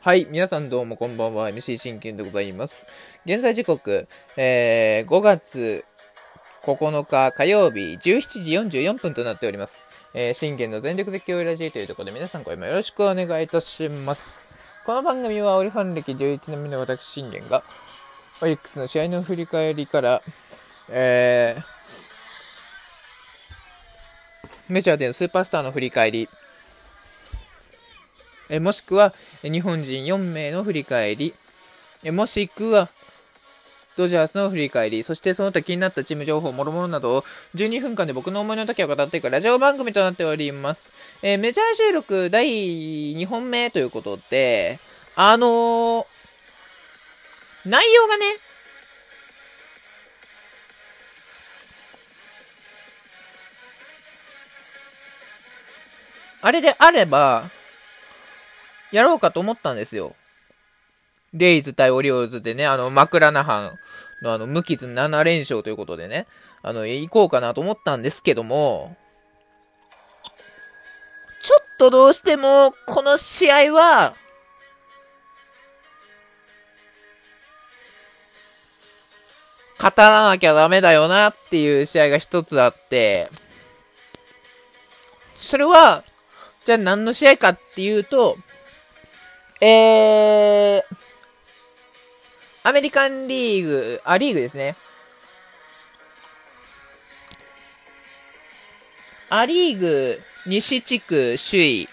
はい、皆さんどうもこんばんは、MC 真剣でございます。現在時刻、えー、5月9日火曜日17時44分となっております。えー、信玄の全力絶叫ラジーというところで皆さんこれもよろしくお願いいたします。この番組はオリファン歴11年目の私信玄が、オリックスの試合の振り返りから、えー、メジャーでのスーパースターの振り返り、えもしくは日本人4名の振り返り、えもしくはドジャースの振り返り、そしてその他気になったチーム情報、もろもろなどを12分間で僕の思いの時を語っていくラジオ番組となっております。えー、メジャー収録第2本目ということで、あのー、内容がね、あれであれば、やろうかと思ったんですよ。レイズ対オリオーズでね、あの、マクラナハンのあの、無傷7連勝ということでね、あの、行こうかなと思ったんですけども、ちょっとどうしても、この試合は、語らなきゃダメだよなっていう試合が一つあって、それは、じゃあ何の試合かっていうと、えー、アメリカンリーグ、あ、リーグですね。アリーグ西地区首位。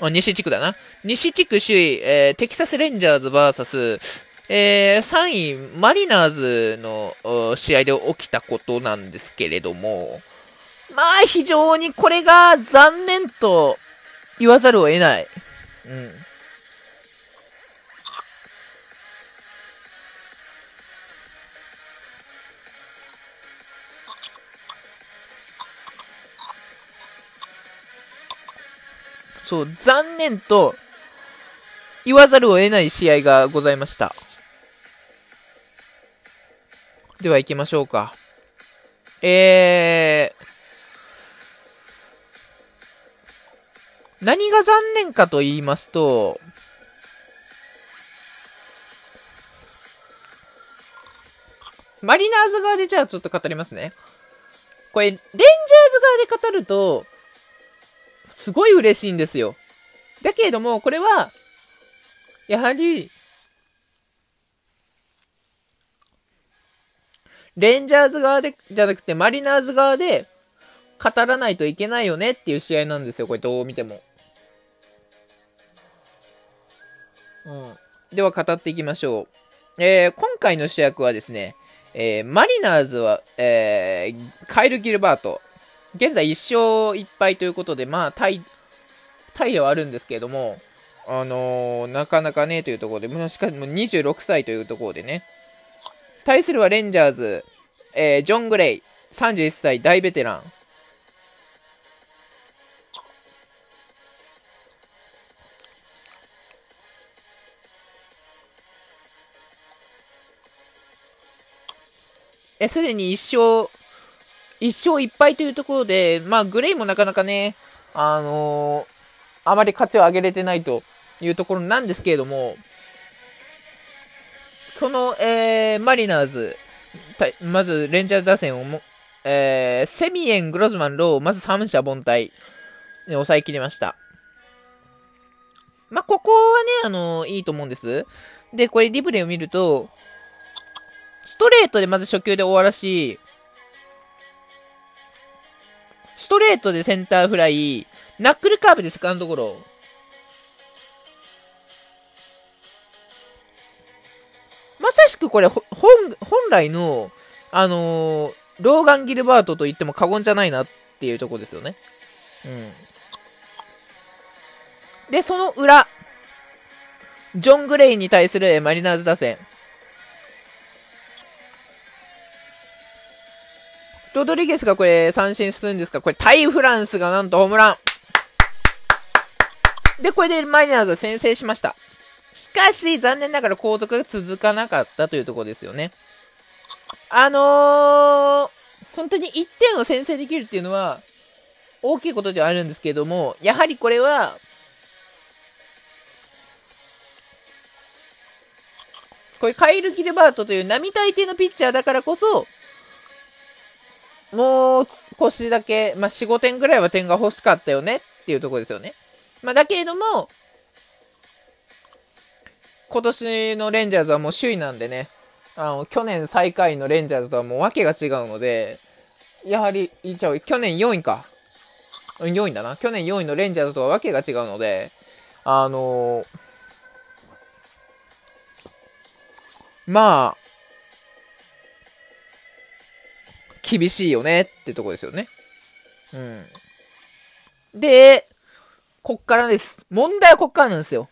あ、西地区だな。西地区首位、えー、テキサスレンジャーズ VS、えー、3位マリナーズの試合で起きたことなんですけれども、まあ非常にこれが残念と言わざるを得ない。うん。そう、残念と言わざるを得ない試合がございました。では行きましょうか。えー、何が残念かと言いますと、マリナーズ側でじゃあちょっと語りますね。これ、レンジャーズ側で語ると、すごい嬉しいんですよ。だけれども、これは、やはり、レンジャーズ側で、じゃなくて、マリナーズ側で、語らないといけないよねっていう試合なんですよ、これどう見ても。うん。では語っていきましょう。えー、今回の主役はですね、えー、マリナーズは、えー、カイル・ギルバート。現在1勝1敗ということで、まあ、タイ、タイではあるんですけれども、あのー、なかなかね、というところで、しかも26歳というところでね、対するはレンジャーズ、えー、ジョン・グレイ、31歳、大ベテラン。え、すでに一勝、一勝一敗というところで、まあ、グレイもなかなかね、あのー、あまり価値を上げれてないというところなんですけれども、その、えー、マリナーズ、まず、レンジャーズ打線をも、えー、セミエン、グロズマン、ロー、まず三者凡退、抑えきりました。まあ、ここはね、あのー、いいと思うんです。で、これリプレイを見ると、ストレートでまず初球で終わらし、ストレートでセンターフライ、ナックルカーブでセカンドゴロ。まさしくこれ、本、本来の、あのー、ローガン・ギルバートと言っても過言じゃないなっていうとこですよね。うん。で、その裏、ジョン・グレイに対するマリナーズ打線。ロドリゲスがこれ三振するんですか？これタイフランスがなんとホームラン。で、これでマリナーズは先制しました。しかし、残念ながら後続が続かなかったというところですよね。あのー、本当に1点を先制できるっていうのは、大きいことではあるんですけれども、やはりこれは、これカイル・ギルバートという並大抵のピッチャーだからこそ、もう少しだけ、まあ、4、5点ぐらいは点が欲しかったよねっていうとこですよね。まあ、だけれども、今年のレンジャーズはもう首位なんでね、あの、去年最下位のレンジャーズとはもう訳が違うので、やはり、いっちゃう、去年4位か。4位だな。去年4位のレンジャーズとは訳が違うので、あのー、まあ、厳しいよねってとこですよね。うん。で、こっからです。問題はこっからなんですよ。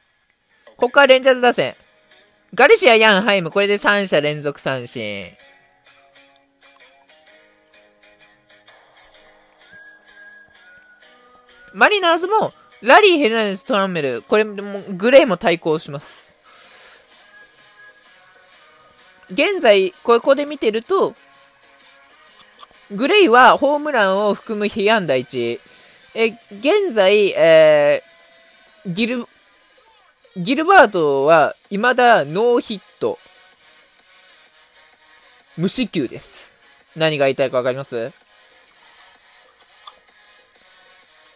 こっからレンジャーズ打線。ガルシア、ヤン、ハイム、これで3者連続三振。マリナーズも、ラリー・ヘルナンデス・トランメル、これも、グレーも対抗します。現在、ここで見てると、グレイはホームランを含む被安打1。え、現在、えー、ギル、ギルバートは未だノーヒット。無四球です。何が言いたいかわかります？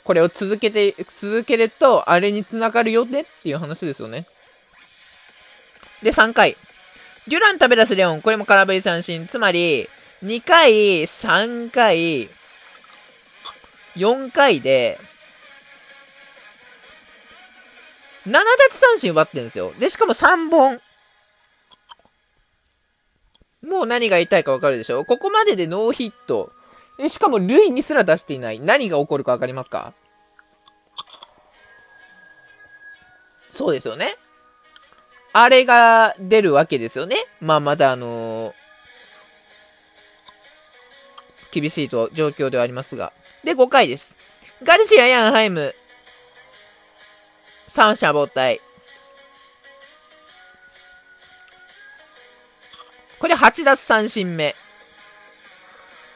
これを続けて、続けると、あれに繋がるよねっていう話ですよね。で、3回。デュラン、タベラス、レオン。これも空振り三振。つまり、2回、3回、4回で、7奪三振奪ってるんですよ。で、しかも3本。もう何が言いたいかわかるでしょ？ここまででノーヒット。で、しかも塁にすら出していない。何が起こるかわかりますか？そうですよね。あれが出るわけですよね。まあ、まだあのー、厳しいと状況ではありますが。で、5回です。ガルシア・ヤンハイム、三者凡退。これ8奪三振目。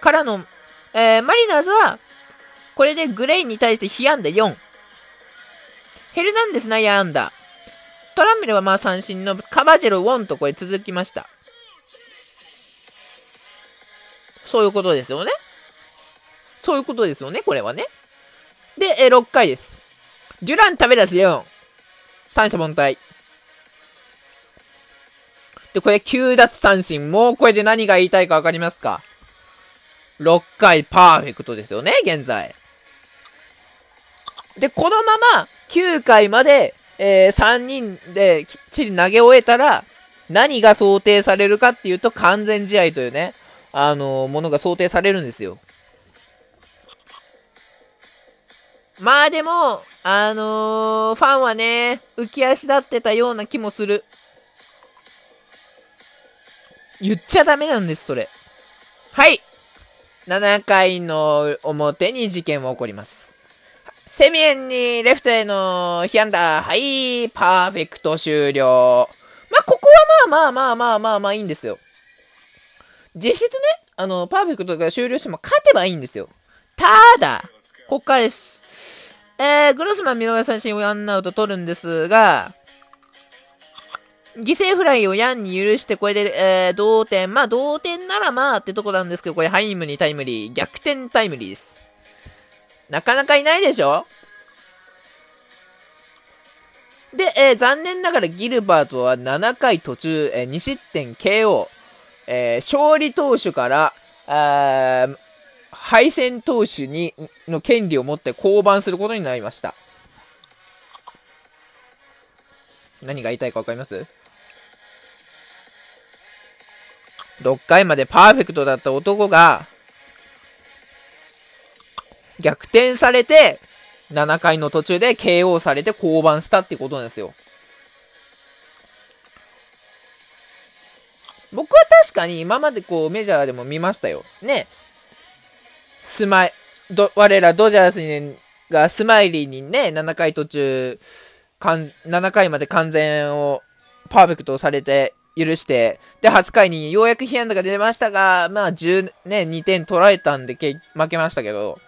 からの、えー、マリナーズは、これでグレイに対して被安打4。ヘルナンデス内野安打。トランメルはまあ三振のカバジェロ1とこれ続きました。そういうことですよね。そういうことですよね、これはね。で、え、6回です。デュラン・タベラス4。三者凡退。で、これ9奪三振。もうこれで何が言いたいかわかりますか ?6 回パーフェクトですよね、現在。で、このまま9回まで、えー、3人できっちり投げ終えたら、何が想定されるかっていうと完全試合というね、あのー、ものが想定されるんですよ。まあでも、あのー、ファンはね、浮き足立ってたような気もする。言っちゃダメなんです、それ。はい !7 回の表に事件は起こります。セミエンにレフトへの被安打。はい、パーフェクト終了。まあ、ここはまあまあまあまあまあまあいいんですよ。実質ね、あの、パーフェクトが終了しても勝てばいいんですよ。ただ、こっからです。えー、グロスマン見逃し三振をワンアウト取るんですが、犠牲フライをヤンに許して、これで、えー、同点。まあ、同点ならまあってとこなんですけど、これハイムにタイムリー。逆転タイムリーです。なかなかいないでしょ？で、えー、残念ながらギルバートは7回途中、えー、2失点 KO。えー、勝利投手から、あ敗戦投手に、の権利を持って降板することになりました。何が言いたいかわかります ?6 回までパーフェクトだった男が、逆転されて、7回の途中で KO されて降板したってことなんですよ。確かに今までこうメジャーでも見ましたよ。ね。スマイ、ど、我らドジャースに、がスマイリーにね、7回途中、かん、7回まで完全をパーフェクトされて許して、で、8回にようやく被安打が出ましたが、まあ、10、ね、2点取られたんでけ負けましたけど、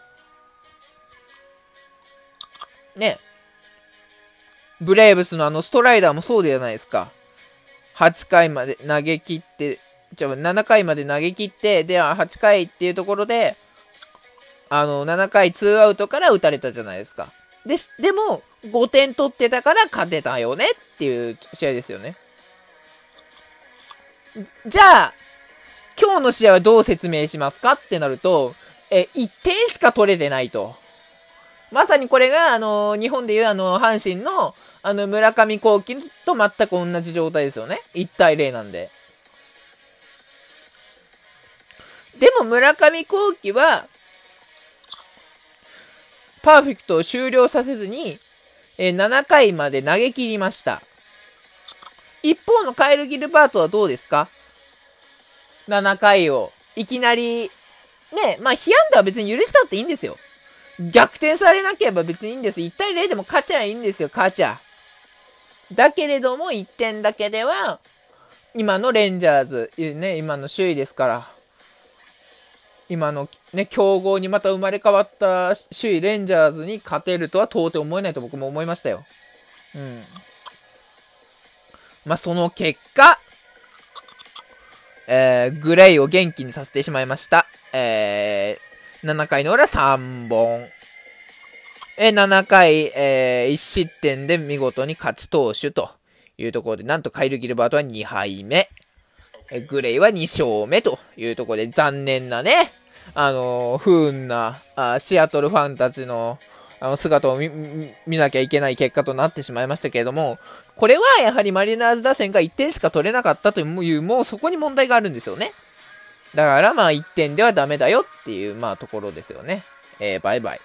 ね、ブレーブスのあのストライダーもそうじゃないですか。8回まで投げ切って、じゃあ7回まで投げ切って、では8回っていうところで、あの、7回2アウトから打たれたじゃないですか。で、でも、5点取ってたから勝てたよねっていう試合ですよね。じゃあ、今日の試合はどう説明しますかってなると、え、1点しか取れてないと。まさにこれが、あの、日本でいうあの、阪神の、あの、村上幸輝と全く同じ状態ですよね。1対0なんで。でも村上幸輝は、パーフェクトを終了させずに、えー、7回まで投げ切りました。一方のカエル・ギルバートはどうですか ?7 回を、いきなり、ね、まあ、被安打は別に許したっていいんですよ。逆転されなければ別にいいんです。1対0でも勝ちゃいいんですよ、勝ちゃ。だけれども、1点だけでは、今のレンジャーズ、ね、今の首位ですから、今のね、強豪にまた生まれ変わった首位レンジャーズに勝てるとは到底思えないと僕も思いましたよ。うん。まあ、その結果、えー、グレイを元気にさせてしまいました。えー、7回の裏3本。え、7回、えー、1失点で見事に勝ち投手というところで、なんとカイル・ギルバートは2敗目。グレイは2勝目というところで残念なね、あの、不運なあシアトルファンたちのあの姿を見なきゃいけない結果となってしまいましたけれども、これはやはりマリナーズ打線が1点しか取れなかったという、もうそこに問題があるんですよね。だからまあ1点ではダメだよっていう、まあところですよね。えー、バイバイ。